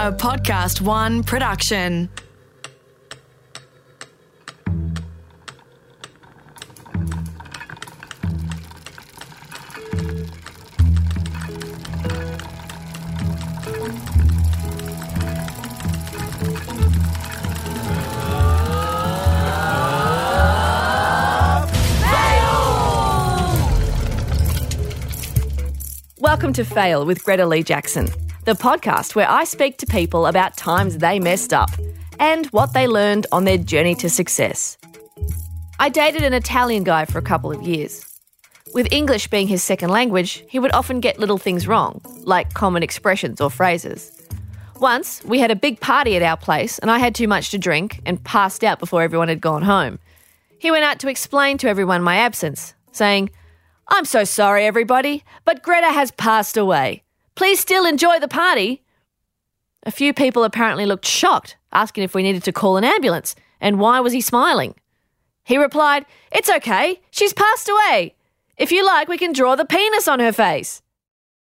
A Podcast One production. Welcome to Fail with Greta Lee Jackson, the podcast where I speak to people about times they messed up and what they learned on their journey to success. I dated an Italian guy for a couple of years. With English being his second language, he would often get little things wrong, like common expressions or phrases. Once, we had a big party at our place, and I had too much to drink and passed out before everyone had gone home. He went out to explain to everyone my absence, saying, I'm so sorry, everybody, but Greta has passed away. Please still enjoy the party. A few people apparently looked shocked, asking if we needed to call an ambulance and why was he smiling. He replied, It's okay, she's passed away. If you like, we can draw the penis on her face.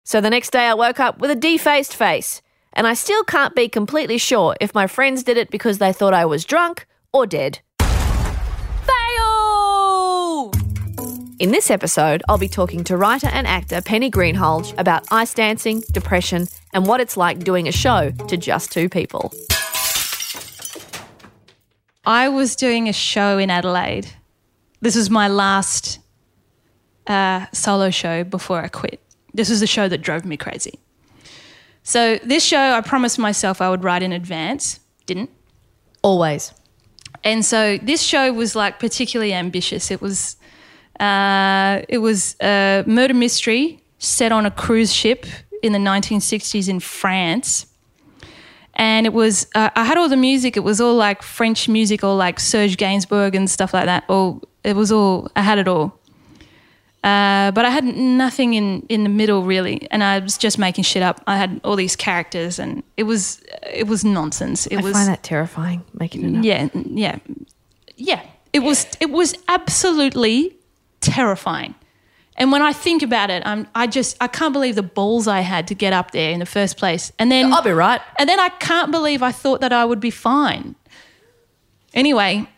So the next day I woke up with a defaced face, and I still can't be completely sure if my friends did it because they thought I was drunk or dead. In this episode, I'll be talking to writer and actor Penny Greenhalgh about ice dancing, depression, and what it's like doing a show to just two people. I was doing a show in Adelaide. This was my last uh, solo show before I quit. This was the show that drove me crazy. So, this show, I promised myself I would write in advance. Didn't. Always. And so, this show was like particularly ambitious. It was, uh, it was a murder mystery set on a cruise ship in the 1960s in France and it was uh, I had all the music. It was all like French music, all like Serge Gainsbourg and stuff like that. All it was all I had it all, uh, but I had nothing in in the middle really, and I was just making shit up. I had all these characters, and it was it was nonsense. It I was find that terrifying, making it up. yeah yeah yeah. It was it was absolutely terrifying. And when I think about it, I'm, I just I can't believe the balls I had to get up there in the first place. And then I'll be right. and then I can't believe I thought that I would be fine. Anyway,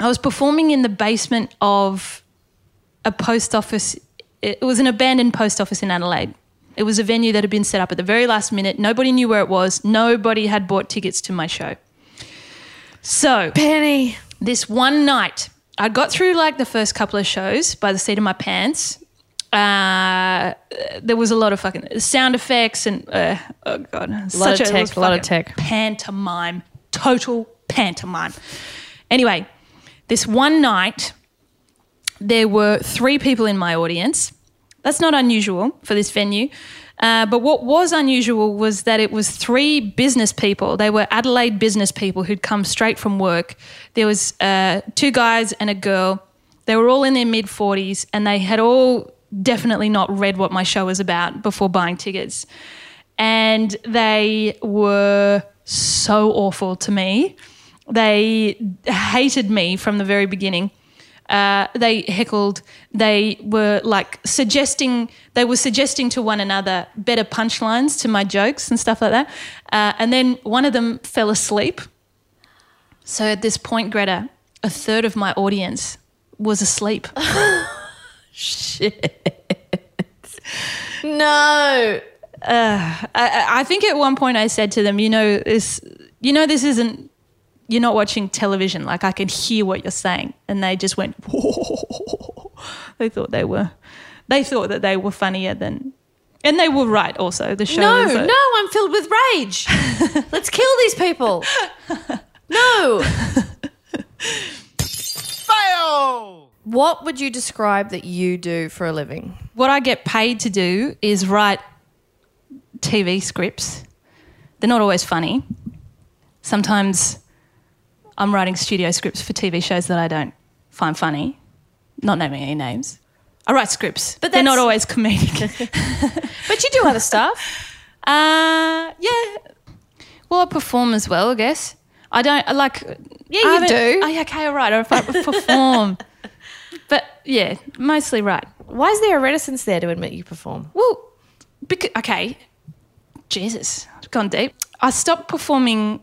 I was performing in the basement of a post office. It was an abandoned post office in Adelaide. It was a venue that had been set up at the very last minute. Nobody knew where it was. Nobody had bought tickets to my show. So, Penny. this one night, I got through like the first couple of shows by the seat of my pants. Uh, there was a lot of fucking sound effects and uh, oh god, Lot of tech, was lot of tech. pantomime, total pantomime. Anyway, this one night, there were three people in my audience. That's not unusual for this venue. Uh, but what was unusual was that it was three business people. They were Adelaide business people who'd come straight from work. There was uh, two guys and a girl. They were all in their mid 40s and they had all definitely not read what my show was about before buying tickets. And they were so awful to me. They hated me from the very beginning. Uh, they heckled. They were like suggesting. They were suggesting to one another better punchlines to my jokes and stuff like that. Uh, and then one of them fell asleep. So at this point, Greta, a third of my audience was asleep. Shit. No. I, I think at one point I said to them, you know, this, you know, this isn't. You're not watching television. Like I can hear what you're saying, and they just went. they thought they were, they thought that they were funnier than, and they were right. Also, the show. No, a- no, I'm filled with rage. Let's kill these people. No. Fail! What would you describe that you do for a living? What I get paid to do is write TV scripts. They're not always funny. Sometimes I'm writing studio scripts for TV shows that I don't find funny. Not naming any names. I write scripts, But they're not always comedic. But you do other stuff. uh, yeah. Well, I perform as well, I guess. I don't I like. Yeah, I you do. Oh, yeah, okay, all right. I perform, but yeah, mostly right. Why is there a reticence there to admit you perform? Well, because, okay, Jesus, I've gone deep. I stopped performing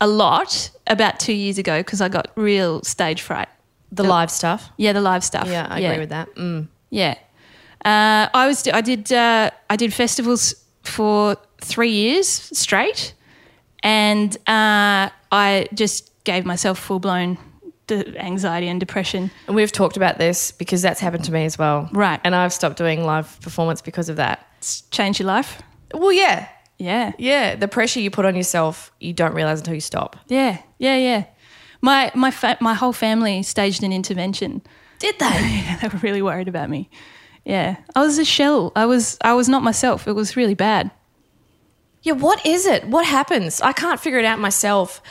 a lot about two years ago because I got real stage fright. The live stuff. Yeah, the live stuff. Yeah, I agree with that. Mm. Yeah, uh, I was. I did. Uh, I did festivals for three years straight, and uh, I just gave myself full blown anxiety and depression. And we've talked about this because that's happened to me as well. Right. And I've stopped doing live performance because of that. It's changed your life. Well, yeah. Yeah. Yeah. The pressure you put on yourself, you don't realize until you stop. Yeah. Yeah. Yeah. My my fa- my whole family staged an intervention. Did they? Yeah, they were really worried about me. Yeah, I was a shell. I was I was not myself. It was really bad. Yeah. What is it? What happens? I can't figure it out myself.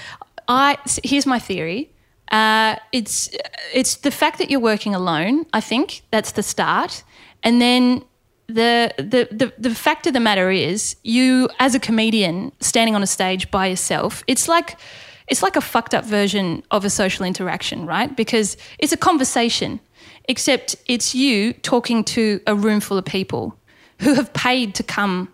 I here's my theory. Uh, it's it's the fact that you're working alone. I think that's the start, and then the, the the the fact of the matter is, you as a comedian standing on a stage by yourself, it's like it's like a fucked up version of a social interaction, right? Because it's a conversation, except it's you talking to a room full of people who have paid to come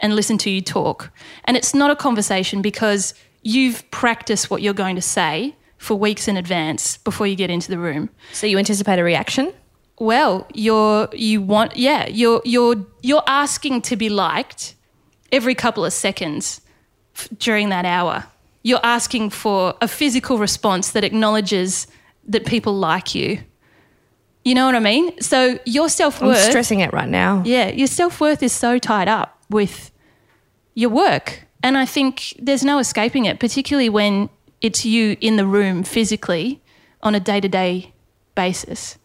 and listen to you talk. And it's not a conversation because you've practiced what you're going to say for weeks in advance before you get into the room. So you anticipate a reaction? Well, you're you want yeah, you're you're you're asking to be liked every couple of seconds f- during that hour. You're asking for a physical response that acknowledges that people like you. You know what I mean? So your self worth. I'm stressing it right now. yeah, your self worth is so tied up with your work. And I think there's no escaping it, particularly when it's you in the room physically on a day to day basis,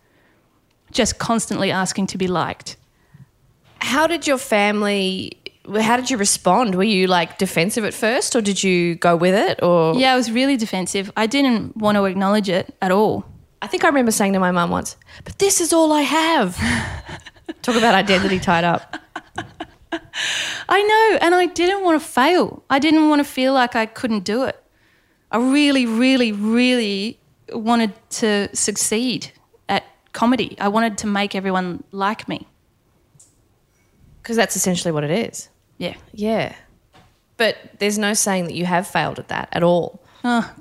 just constantly asking to be liked. How did your family? How did you respond? Were you like defensive at first, or did you go with it? Or Yeah, I was really defensive. I didn't want to acknowledge it at all. I think I remember saying to my mum once, "But this is all I have." Talk about identity tied up. I know, and I didn't want to fail. I didn't want to feel like I couldn't do it. I really, really, really wanted to succeed comedy. I wanted to make everyone like me. Because that's essentially what it is. Yeah. Yeah. But there's no saying that you have failed at that at all. Oh,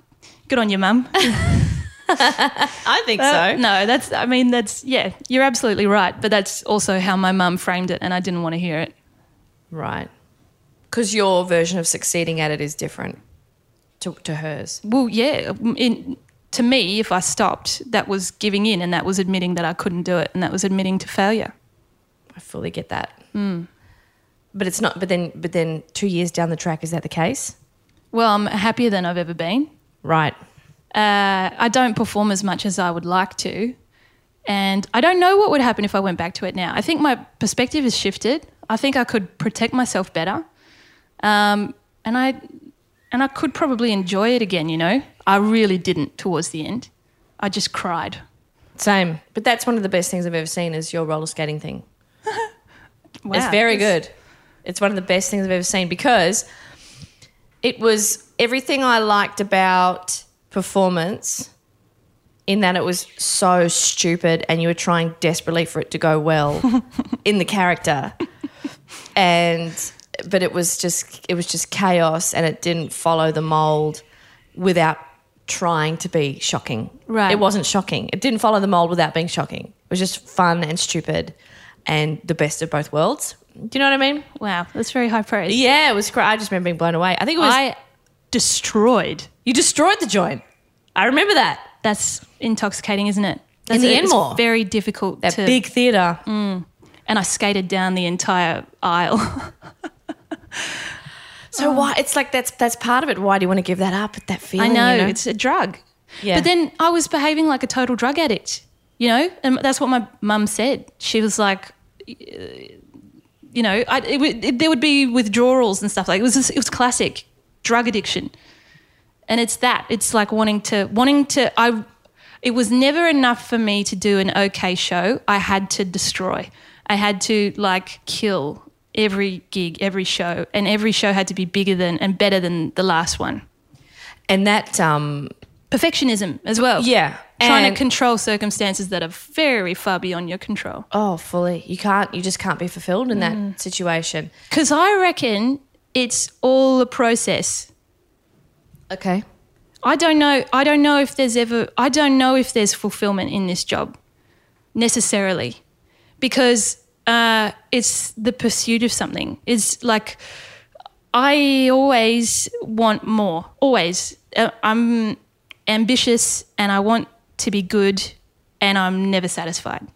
good on you, mum. I think Uh, no, that's, I mean, that's, yeah, you're absolutely right. But that's also how my mum framed it, and I didn't want to hear it. Right. Because your version of succeeding at it is different to, to hers. Well, yeah, in, to me, if I stopped, that was giving in, and that was admitting that I couldn't do it, and that was admitting to failure. I fully get that. But it's not. But then, but then, two years down the track, is that the case? Well, I'm happier than I've ever been. Right. Uh, I don't perform as much as I would like to. And I don't know what would happen if I went back to it now. I think my perspective has shifted. I think I could protect myself better. Um, and I and I could probably enjoy it again, you know. I really didn't towards the end. I just cried. Same. But that's one of the best things I've ever seen is your roller skating thing. Wow. It's very good. It's one of the best things I've ever seen because it was everything I liked about performance in that it was so stupid and you were trying desperately for it to go well in the character. And but it was just it was just chaos and it didn't follow the mold without trying to be shocking. Right. It wasn't shocking. It didn't follow the mold without being shocking. It was just fun and stupid and the best of both worlds. Do you know what I mean? Wow, that's very high praise. Yeah, it was great. I just remember being blown away. I think it was I destroyed. you destroyed the joint. I remember that. That's intoxicating, isn't it? That's the it's Enmore. very difficult That to big theatre. Mm. and I skated down the entire aisle. So oh. why it's like that's that's part of it. Why do you want to give that up? That I feeling. know, you know? it's a drug. Yeah. But then I was behaving like a total drug addict, you know? And that's what my mum said. She was like, you know, I, it, it, there would be withdrawals and stuff like it was just, it was classic drug addiction. And it's that. It's like wanting to wanting to I it was never enough for me to do an okay show. I had to destroy. I had to like kill every gig, every show, and every show had to be bigger than and better than the last one. and that um Perfectionism as well. yeah. Trying and- to control circumstances that are very far beyond your control. Oh, fully. You can't you just can't be fulfilled in that situation. Because I reckon it's all a process. Okay. I don't know. I don't know if there's ever. I don't know if there's fulfillment in this job, necessarily, because uh, it's the pursuit of something. It's like I always want more. Always, Uh, I'm ambitious and I want to be good, and I'm never satisfied.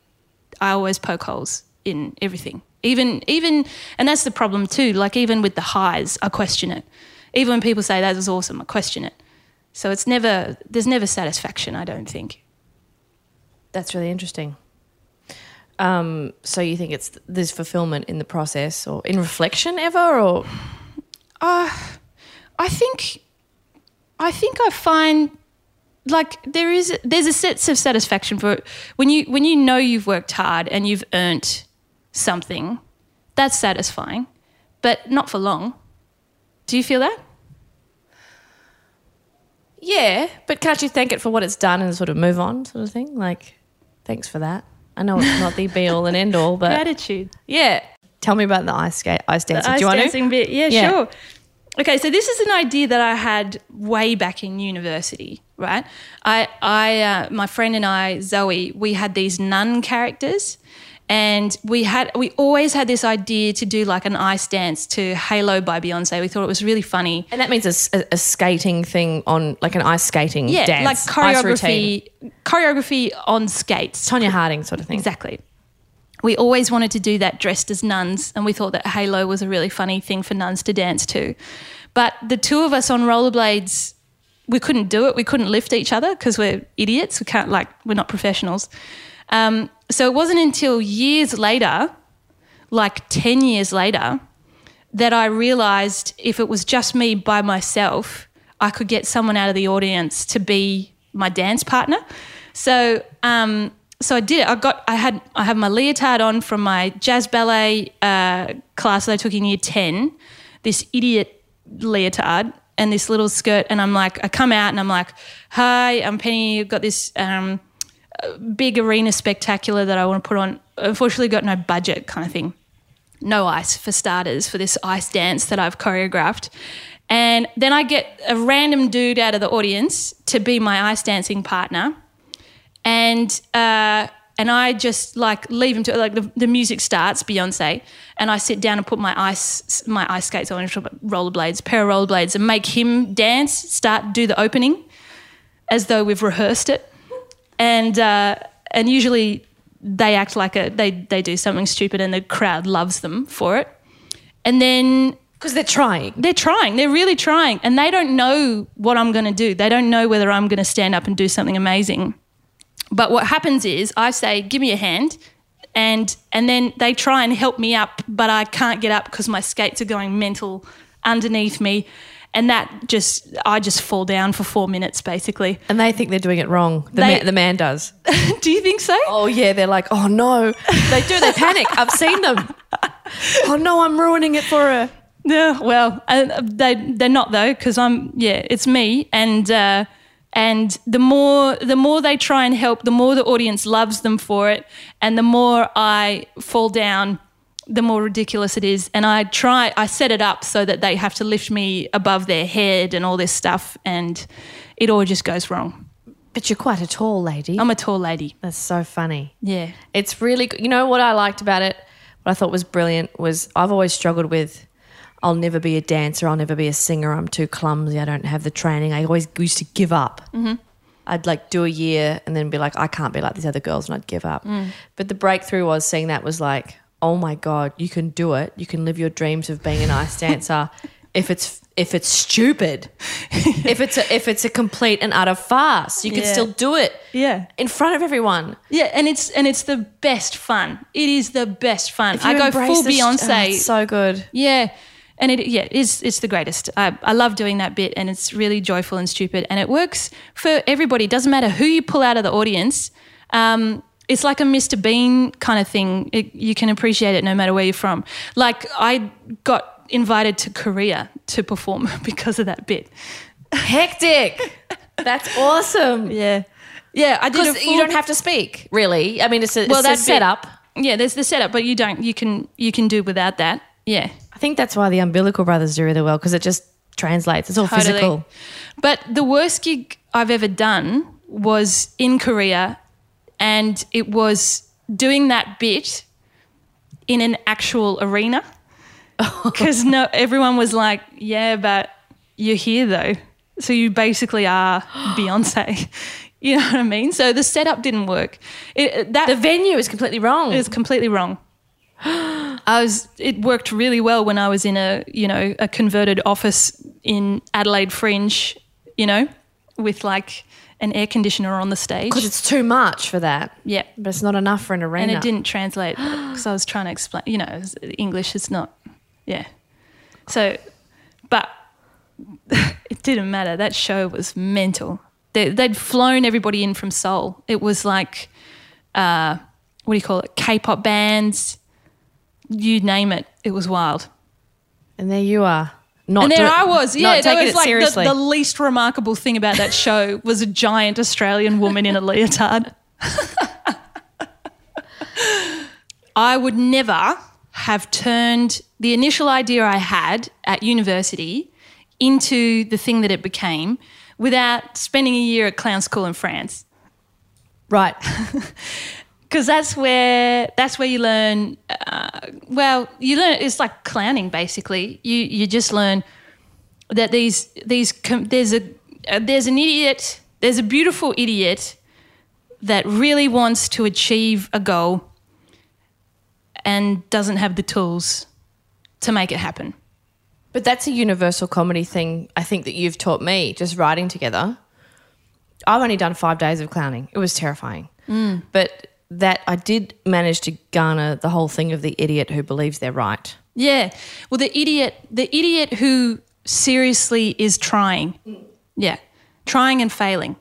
I always poke holes in everything. Even even, and that's the problem too. Like even with the highs, I question it. Even when people say that was awesome, I question it. So it's never there's never satisfaction. I don't think. That's really interesting. Um, so you think it's there's fulfillment in the process or in reflection ever or I think I think I find like there is there's a sense of satisfaction for when you when you know you've worked hard and you've earned something. That's satisfying, but not for long. Do you feel that? Yeah, but can't you thank it for what it's done and sort of move on, sort of thing? Like, thanks for that. I know it's not the be all and end all, but Gratitude. yeah. Tell me about the ice skate, ice dancing. ice Do you want dancing to? bit. Yeah, Yeah. sure. Okay, so this is an idea that I had way back in university, right? I, I, uh, my friend and I, Zoe, we had these nun characters, and we had, we always had this idea to do like an ice dance to "Halo" by Beyonce. We thought it was really funny. And that means a skating thing on, like an ice skating Yeah, dance, like choreography, choreography on skates. Tonya Harding sort of thing. Exactly. We always wanted to do that dressed as nuns, and we thought that Halo was a really funny thing for nuns to dance to. But the two of us on rollerblades, we couldn't do it. We couldn't lift each other because we're idiots. We can't, like, we're not professionals. Um, so it wasn't until years later, like 10 years later, that I realized if it was just me by myself, I could get someone out of the audience to be my dance partner. So, um, so I did it. I got, I had, I have my leotard on from my jazz ballet uh, class that I took in year ten. This idiot leotard and this little skirt, and I'm like, I come out and I'm like, "Hi, I'm Penny. I've got this." Um, big arena spectacular that I want to put on. Unfortunately, got no budget kind of thing. No ice for starters for this ice dance that I've choreographed. And then I get a random dude out of the audience to be my ice dancing partner. And uh, and I just like leave him to like the, the music starts, Beyonce, and I sit down and put my ice my ice skates on, rollerblades, pair of rollerblades, and make him dance, start do the opening, as though we've rehearsed it and uh, and usually they act like a they they do something stupid and the crowd loves them for it. And then Because they're trying. they're trying. They're really trying. And they don't know what i'm going to do. They don't know whether i'm going to stand up and do something amazing. But what happens is i say give me a hand. And and then they try and help me up but i can't get up because my skates are going mental underneath me and that just i just fall down for four minutes basically And they think they're doing it wrong. The, They- man, the man does. do you think so Oh, yeah. They're like, oh, no. They do. They panic. I've seen them. Oh, no, I'm ruining it for her. Yeah, well, uh, they they're not though because I'm yeah, it's me, and uh, and the more the more they try and help, the more the audience loves them for it, and the more I fall down, the more ridiculous it is. And I try, I set it up so that they have to lift me above their head and all this stuff, and it all just goes wrong. But you're quite a tall lady. I'm a tall lady. That's so funny. Yeah, It's really, you know, what I liked about it, what I thought was brilliant was I've always struggled with, I'll never be a dancer, I'll never be a singer, I'm too clumsy, I don't have the training. I always used to give up. Mm-hmm. I'd like do a year and then be like, I can't be like these other girls, and I'd give up. But the breakthrough was seeing that was like, oh my God, you can do it. You can live your dreams of being an ice dancer if it's if it's stupid. if it's a, if it's a complete and utter farce, you can Yeah. still do it yeah. in front of everyone. Yeah, and it's and it's the best fun. It is the best fun. If you I go full sh- Beyonce. oh, it's so good. Yeah. And it yeah, it's it's the greatest. I, I love doing that bit and it's really joyful and stupid and it works for everybody. It doesn't matter who you pull out of the audience. Um, it's like a Mr. Bean kind of thing. It, you can appreciate it no matter where you're from. Like I got invited to Korea to perform because of that bit. Hectic. That's awesome. Yeah. Yeah, I did Because you don't have to speak, really. I mean, it's a, well, that's setup. Yeah, there's the setup, but you don't. You can you can do without that. Yeah, I think that's why the Umbilical Brothers do really well because it just translates. It's all Totally. physical. But the worst gig I've ever done was in Korea, and it was doing that bit in an actual arena. Because no, everyone was like, "Yeah, but you're here though, so you basically are Beyonce." You know what I mean? So the setup didn't work. It, uh, that The venue is completely wrong. is completely wrong. I was. It worked really well when I was in a you know a converted office in Adelaide Fringe, you know, with like an air conditioner on the stage. Because it's too much for that. Yeah, But it's not enough for an arena. and it didn't translate because I was trying to explain. You know, English is not. Yeah. So, but it didn't matter. That show was mental. They, they'd flown everybody in from Seoul. It was like, uh, what do you call it? K-pop bands. You name it. It was wild. And there you are. Not and there do- I was. Yeah, that taking was it like the, the least remarkable thing about that show was a giant Australian woman in a leotard. I would never have turned the initial idea I had at university into the thing that it became without spending a year at clown school in France right. because that's where that's where you learn. Uh, well, you learn it's like clowning basically. You you just learn that these these com- there's a uh, there's an idiot there's a beautiful idiot that really wants to achieve a goal and doesn't have the tools to make it happen. But that's a universal comedy thing, I think, that you've taught me just writing together. I've only done five days of clowning. It was terrifying. Mm. But that I did manage to garner the whole thing of the idiot who believes they're right. Yeah. Well, the idiot, the idiot who seriously is trying. Yeah. Trying and failing.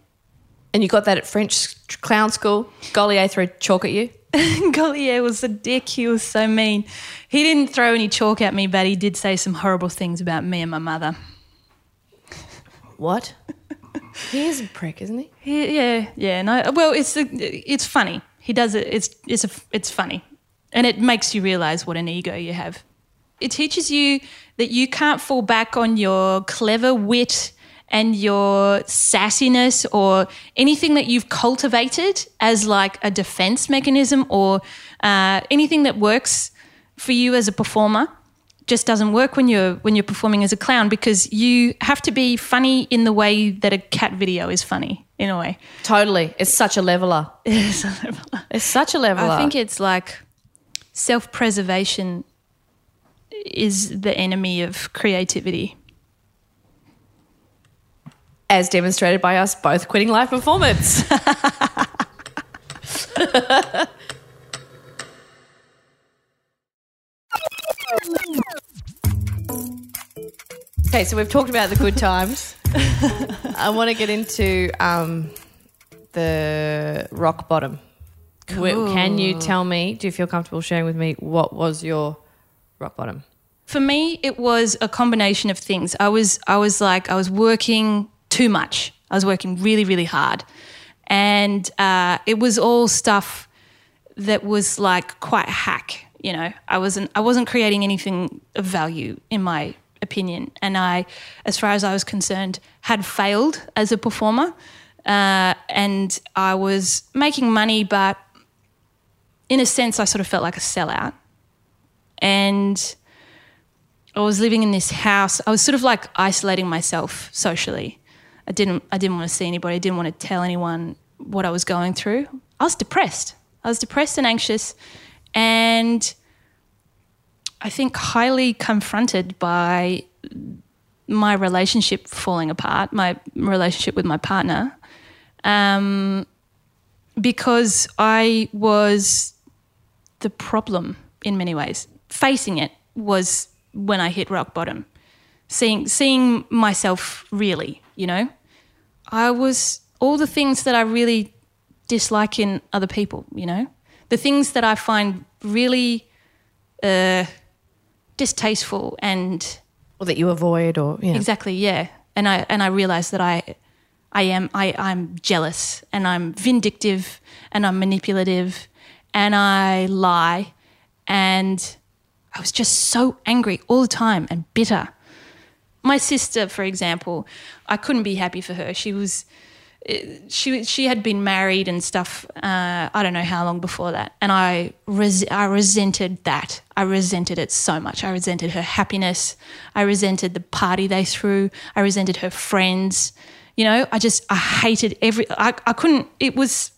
And you got that at French clown school. Gaulier threw chalk at you. Gaulier was a dick. He was so mean. He didn't throw any chalk at me, but he did say some horrible things about me and my mother. What? he is a prick, isn't he? He, yeah, yeah. No, well, it's it's funny. He does it. It's it's a, it's funny, and it makes you realize what an ego you have. It teaches you that you can't fall back on your clever wit and your sassiness or anything that you've cultivated as like a defense mechanism or uh, anything that works for you as a performer just doesn't work when you're when you're performing as a clown because you have to be funny in the way that a cat video is funny in a way. Totally. It's such a leveler. It's a leveler. It's such a leveler. I think it's like self-preservation is the enemy of creativity. as demonstrated by us both quitting live performance. okay, so we've talked about the good times. I want to get into um, the rock bottom. Wh- Can you tell me, do you feel comfortable sharing with me what was your rock bottom? For me, it was a combination of things. I was I was like I was working too much. I was working really really hard, and uh, it was all stuff that was like quite hack. You know, I wasn't I wasn't creating anything of value in my opinion, and I, as far as I was concerned, had failed as a performer, uh, and I was making money, but in a sense, I sort of felt like a sellout, and I was living in this house. I was sort of like isolating myself socially. I didn't I didn't want to see anybody. I didn't want to tell anyone what I was going through. I was depressed. I was depressed and anxious and I think highly confronted by my relationship falling apart, my relationship with my partner. Um, because I was the problem in many ways. Facing it was when I hit rock bottom. Seeing seeing myself really, you know. I was all the things that I really dislike in other people, you know. The things that I find really uh, distasteful and Or that you avoid, or, yeah. Exactly, yeah. And I and I realized that I I am I, I'm jealous and I'm vindictive and I'm manipulative and I lie and I was just so angry all the time and bitter. My sister, for example, I couldn't be happy for her. She was she she had been married and stuff. Uh, I don't know how long before that, and I res- I resented that. I resented it so much. I resented her happiness. I resented the party they threw. I resented her friends. You know, I just I hated every. I I couldn't. It was.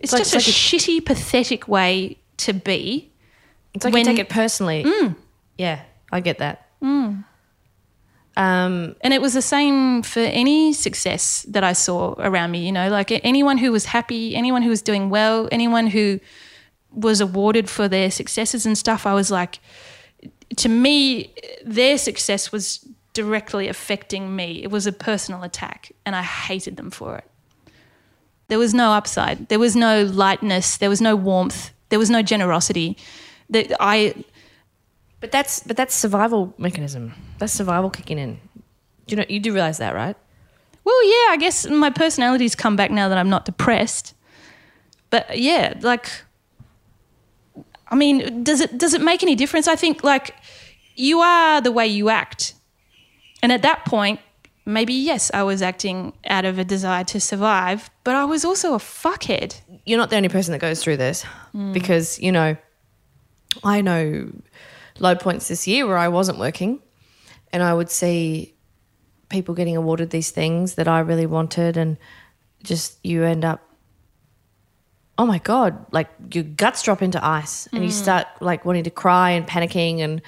It's, like- just it's a like shitty, pathetic way to be. It's like When- you take it personally. Yeah, I get that. Um, And it was the same for any success that I saw around me, you know, like anyone who was happy, anyone who was doing well, anyone who was awarded for their successes and stuff, I was like, to me, their success was directly affecting me. It was a personal attack, and I hated them for it. There was no upside. There was no lightness. There was no warmth. There was no generosity. That I but that's but that's survival mechanism. That's survival kicking in. Do you know? You do realize that, right? Well, yeah, I guess my personality's come back now that I'm not depressed. But yeah, like I mean, does it does it make any difference? I think like you are the way you act. And at that point, maybe yes, I was acting out of a desire to survive, but I was also a fuckhead. You're not the only person that goes through this hmm. because you know, I know low points this year where I wasn't working, and I would see people getting awarded these things that I really wanted, and just you end up. Oh my god! Like your guts drop into ice, and you mm. start like wanting to cry and panicking, and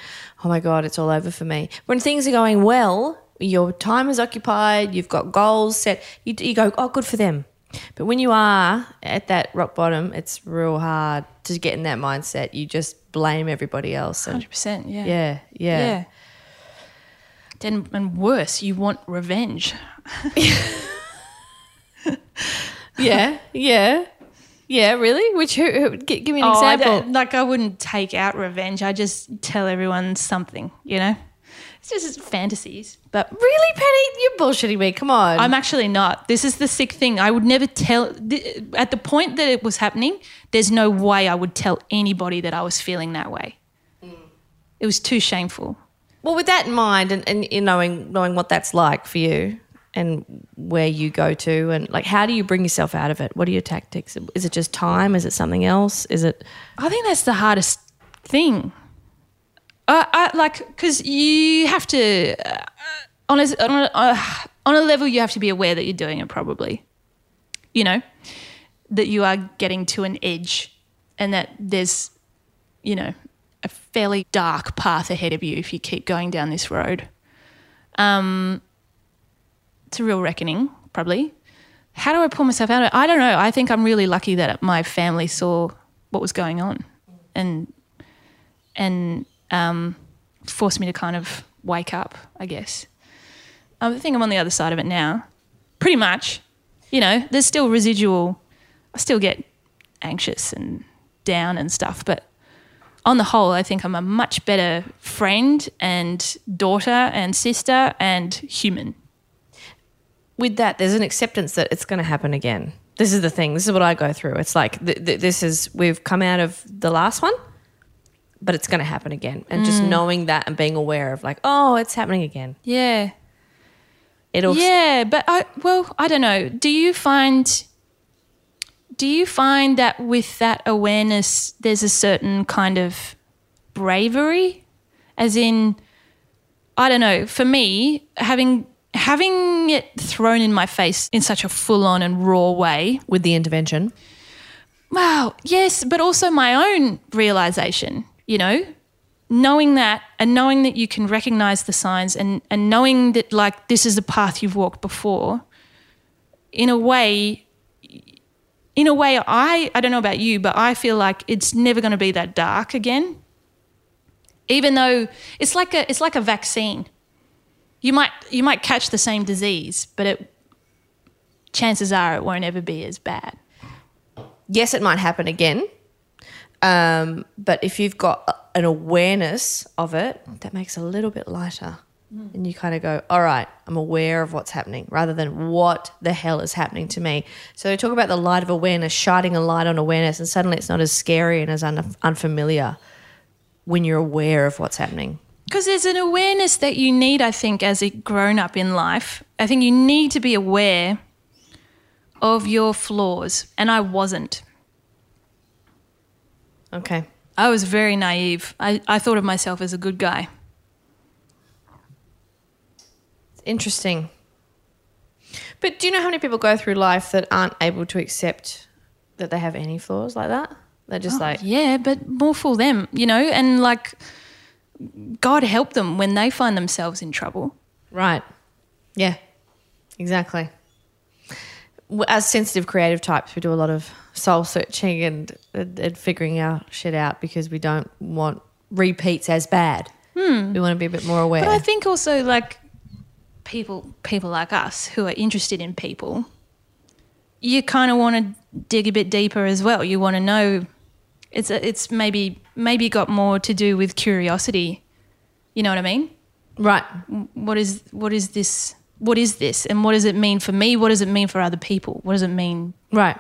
oh my god, it's all over for me. When things are going well, your time is occupied, you've got goals set. You, you go, oh, good for them. But when you are at that rock bottom, it's real hard to get in that mindset. You just blame everybody else, 100%, yeah. yeah, yeah, Yeah. Then and worse, you want revenge. yeah, yeah, yeah. Really? Which who? who give me an Oh, example. don't- like I wouldn't take out revenge. I just tell everyone something, you know? It's just fantasies. But Really, Penny? You're bullshitting me. Come on. I'm actually not. This is the sick thing. I would never tell th- at the point that it was happening, there's no way I would tell anybody that I was feeling that way. Mm. It was too shameful. well, with that in mind, and, and you knowing knowing what that's like for you, and where you go to, and like, how do you bring yourself out of it? What are your tactics? Is it just time? Is it something else? Is it? I think that's the hardest thing. I, I like because you have to uh, on a, on a uh, on a level you have to be aware that you're doing it probably. You know that you are getting to an edge, and that there's you know a fairly dark path ahead of you if you keep going down this road. Um, it's a real reckoning, probably. How do I pull myself out of it? I don't know. I think I'm really lucky that my family saw what was going on, and and um, forced me to kind of wake up. I guess. I think I'm on the other side of it now. Pretty much, you know. There's still residual. I still get anxious and down and stuff, but on the whole, I think I'm a much better friend and daughter and sister and human. with that, there's an acceptance that it's going to happen again. This is the thing. This is what I go through. It's like th- th- this is we've come out of the last one, but it's going to happen again. And just mm. knowing that and being aware of like, oh, it's happening again. Yeah. It'll Yeah, but I well, I don't know. Do you find do you find that with that awareness there's a certain kind of bravery as in I don't know, for me having having it thrown in my face in such a full-on and raw way with the intervention. Wow, yes, but also my own realization, you know, knowing that and knowing that you can recognize the signs and, and knowing that, like, this is a path you've walked before, in a way, in a way, I, I don't know about you, but I feel like it's never going to be that dark again. Even though it's like a, it's like a vaccine. You might, you might catch the same disease, but it, chances are it won't ever be as bad. Yes, it might happen again. Um, but if you've got an awareness of it, that makes it a little bit lighter. And you kind of go, all right, I'm aware of what's happening rather than what the hell is happening to me. So we talk about the light of awareness, shining a light on awareness, and suddenly it's not as scary and as un- unfamiliar. when you're aware of what's happening? Because there's an awareness that you need, I think, as a grown up in life. I think you need to be aware of your flaws, and I wasn't. Okay. I was very naive. I, I thought of myself as a good guy. It's Interesting. But do you know how many people go through life that aren't able to accept that they have any flaws like that? They're just oh, like, Yeah, but more for them, you know, and like God help them when they find themselves in trouble. right. Yeah, exactly. As sensitive creative types, we do a lot of soul searching and, and, and figuring our shit out because we don't want repeats as bad. Hmm. We want to be a bit more aware. But I think also like people people like us who are interested in people, you kind of want to dig a bit deeper as well. You want to know it's a, it's maybe maybe got more to do with curiosity. You know what I mean? right. What is what is this? What is this? And what does it mean for me? What does it mean for other people? What does it mean? Right.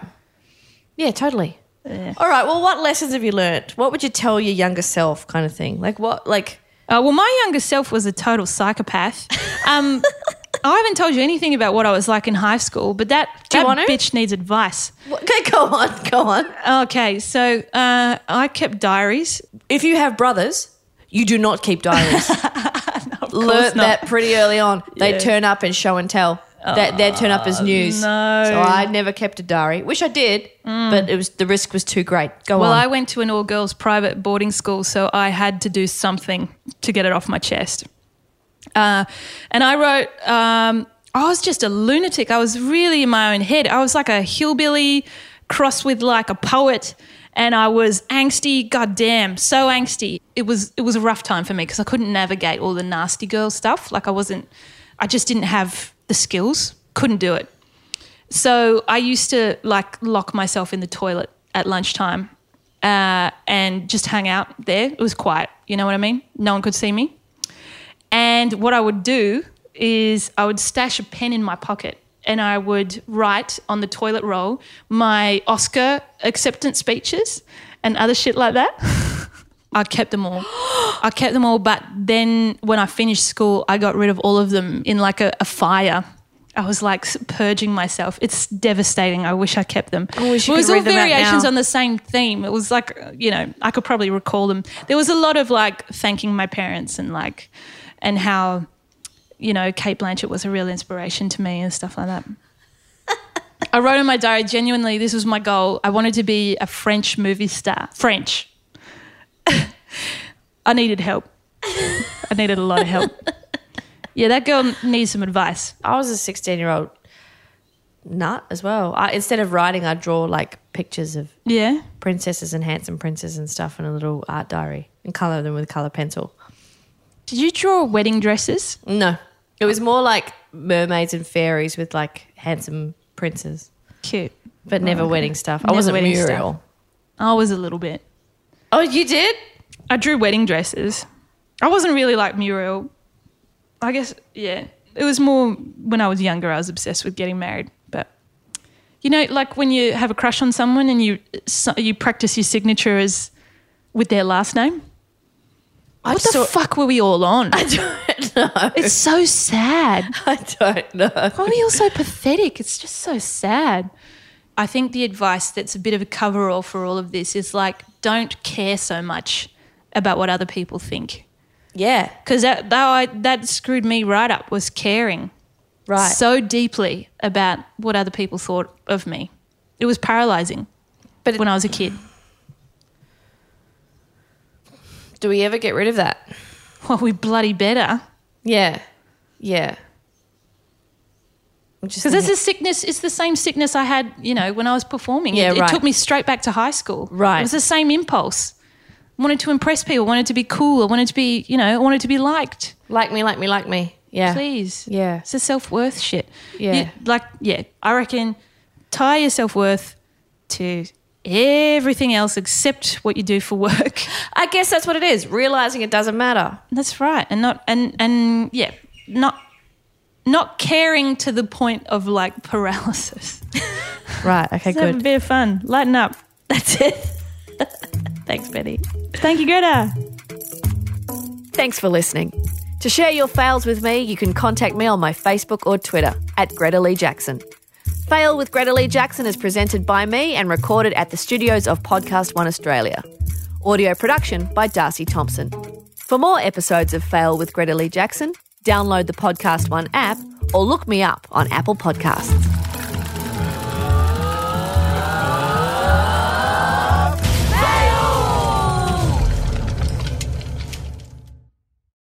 Yeah, totally. All right. Well, what lessons have you learned? What would you tell your younger self, kind of thing? Like what? Like Uh, well, my younger self was a total psychopath. Um, I haven't told you anything about what I was like in high school, but that, that bitch needs advice. what, okay, go on, go on. Okay, so uh, I kept diaries. If you have brothers, you do not keep diaries. Learned not. that pretty early on. They Yeah. turn up and show and tell. That they turn up as news. no. So I never kept a diary. Wish I did, but it was the risk was too great. Go on. Well, on. I went to an all girls private boarding school, so I had to do something to get it off my chest. Uh, and I wrote, um, I was just a lunatic. I was really in my own head. I was like a hillbilly crossed with like a poet. And I was angsty, goddamn, so angsty. It was it was a rough time for me because I couldn't navigate all the nasty girl stuff. Like I wasn't, I just didn't have the skills. Couldn't do it. So I used to like lock myself in the toilet at lunchtime uh, and just hang out there. It was quiet. You know what I mean? No one could see me. And what I would do is I would stash a pen in my pocket and I would write on the toilet roll my Oscar acceptance speeches and other shit like that. I kept them all. I kept them all, but then when I finished school, I got rid of all of them in like a, a fire. I was like purging myself. It's devastating. I wish I kept them. I wish you it was all variations on the same theme. It was like, you know, I could probably recall them. There was a lot of like thanking my parents and like, and how, you know, Cate Blanchett was a real inspiration to me and stuff like that. I wrote in my diary, genuinely, this was my goal. I wanted to be a French movie star. French. I needed help. I needed a lot of help. Yeah, that girl needs some advice. I was a 16 year old nut as well. I, instead of writing, I'd draw like pictures of Yeah. princesses and handsome princes and stuff in a little art diary and color them with color pencil. Did you draw wedding dresses? No, it was more like mermaids and fairies with like handsome princes, Cute. but never wedding stuff. I wasn't wedding stuff. I was a little bit. Oh, you did? I drew wedding dresses. I wasn't really like Muriel. I guess, yeah. It was more when I was younger, I was obsessed with getting married. But, you know, like when you have a crush on someone and you, so, you practice your signature as with their last name. What the saw- fuck were we all on? I don't know. It's so sad. I don't know. Why are we all so pathetic? It's just so sad. I think the advice that's a bit of a cover all for all of this is like, don't care so much about what other people think. Yeah, Because that, that, I- that screwed me right up, was caring right. so deeply about what other people thought of me. It was paralyzing but when I was a kid. do we ever get rid of that? Well, we bloody better. Yeah, yeah. Because this is sickness, it's the same sickness I had, you know, when I was performing. Yeah, it, right. it took me straight back to high school. Right. It was the same impulse. Wanted to impress people, wanted to be cool, I wanted to be, you know, I wanted to be liked. like me, like me, like me. Yeah, Please. Yeah. It's a self worth shit. Yeah. You- like, yeah, I reckon tie your self worth to everything else except what you do for work. I guess that's what it is. Realizing it doesn't matter. That's right. And not and and yeah, not not caring to the point of like paralysis. Right. Okay. Let's have a bit of fun. Lighten up. That's it. Thanks, Betty. Thank you, Greta. Thanks for listening. To share your fails with me, you can contact me on my Facebook or Twitter at Greta Lee Jackson. Fail with Greta Lee Jackson is presented by me and recorded at the studios of Podcast One Australia. Audio production by Darcy Thompson. For more episodes of Fail with Greta Lee Jackson, download the Podcast One app or look me up on Apple Podcasts.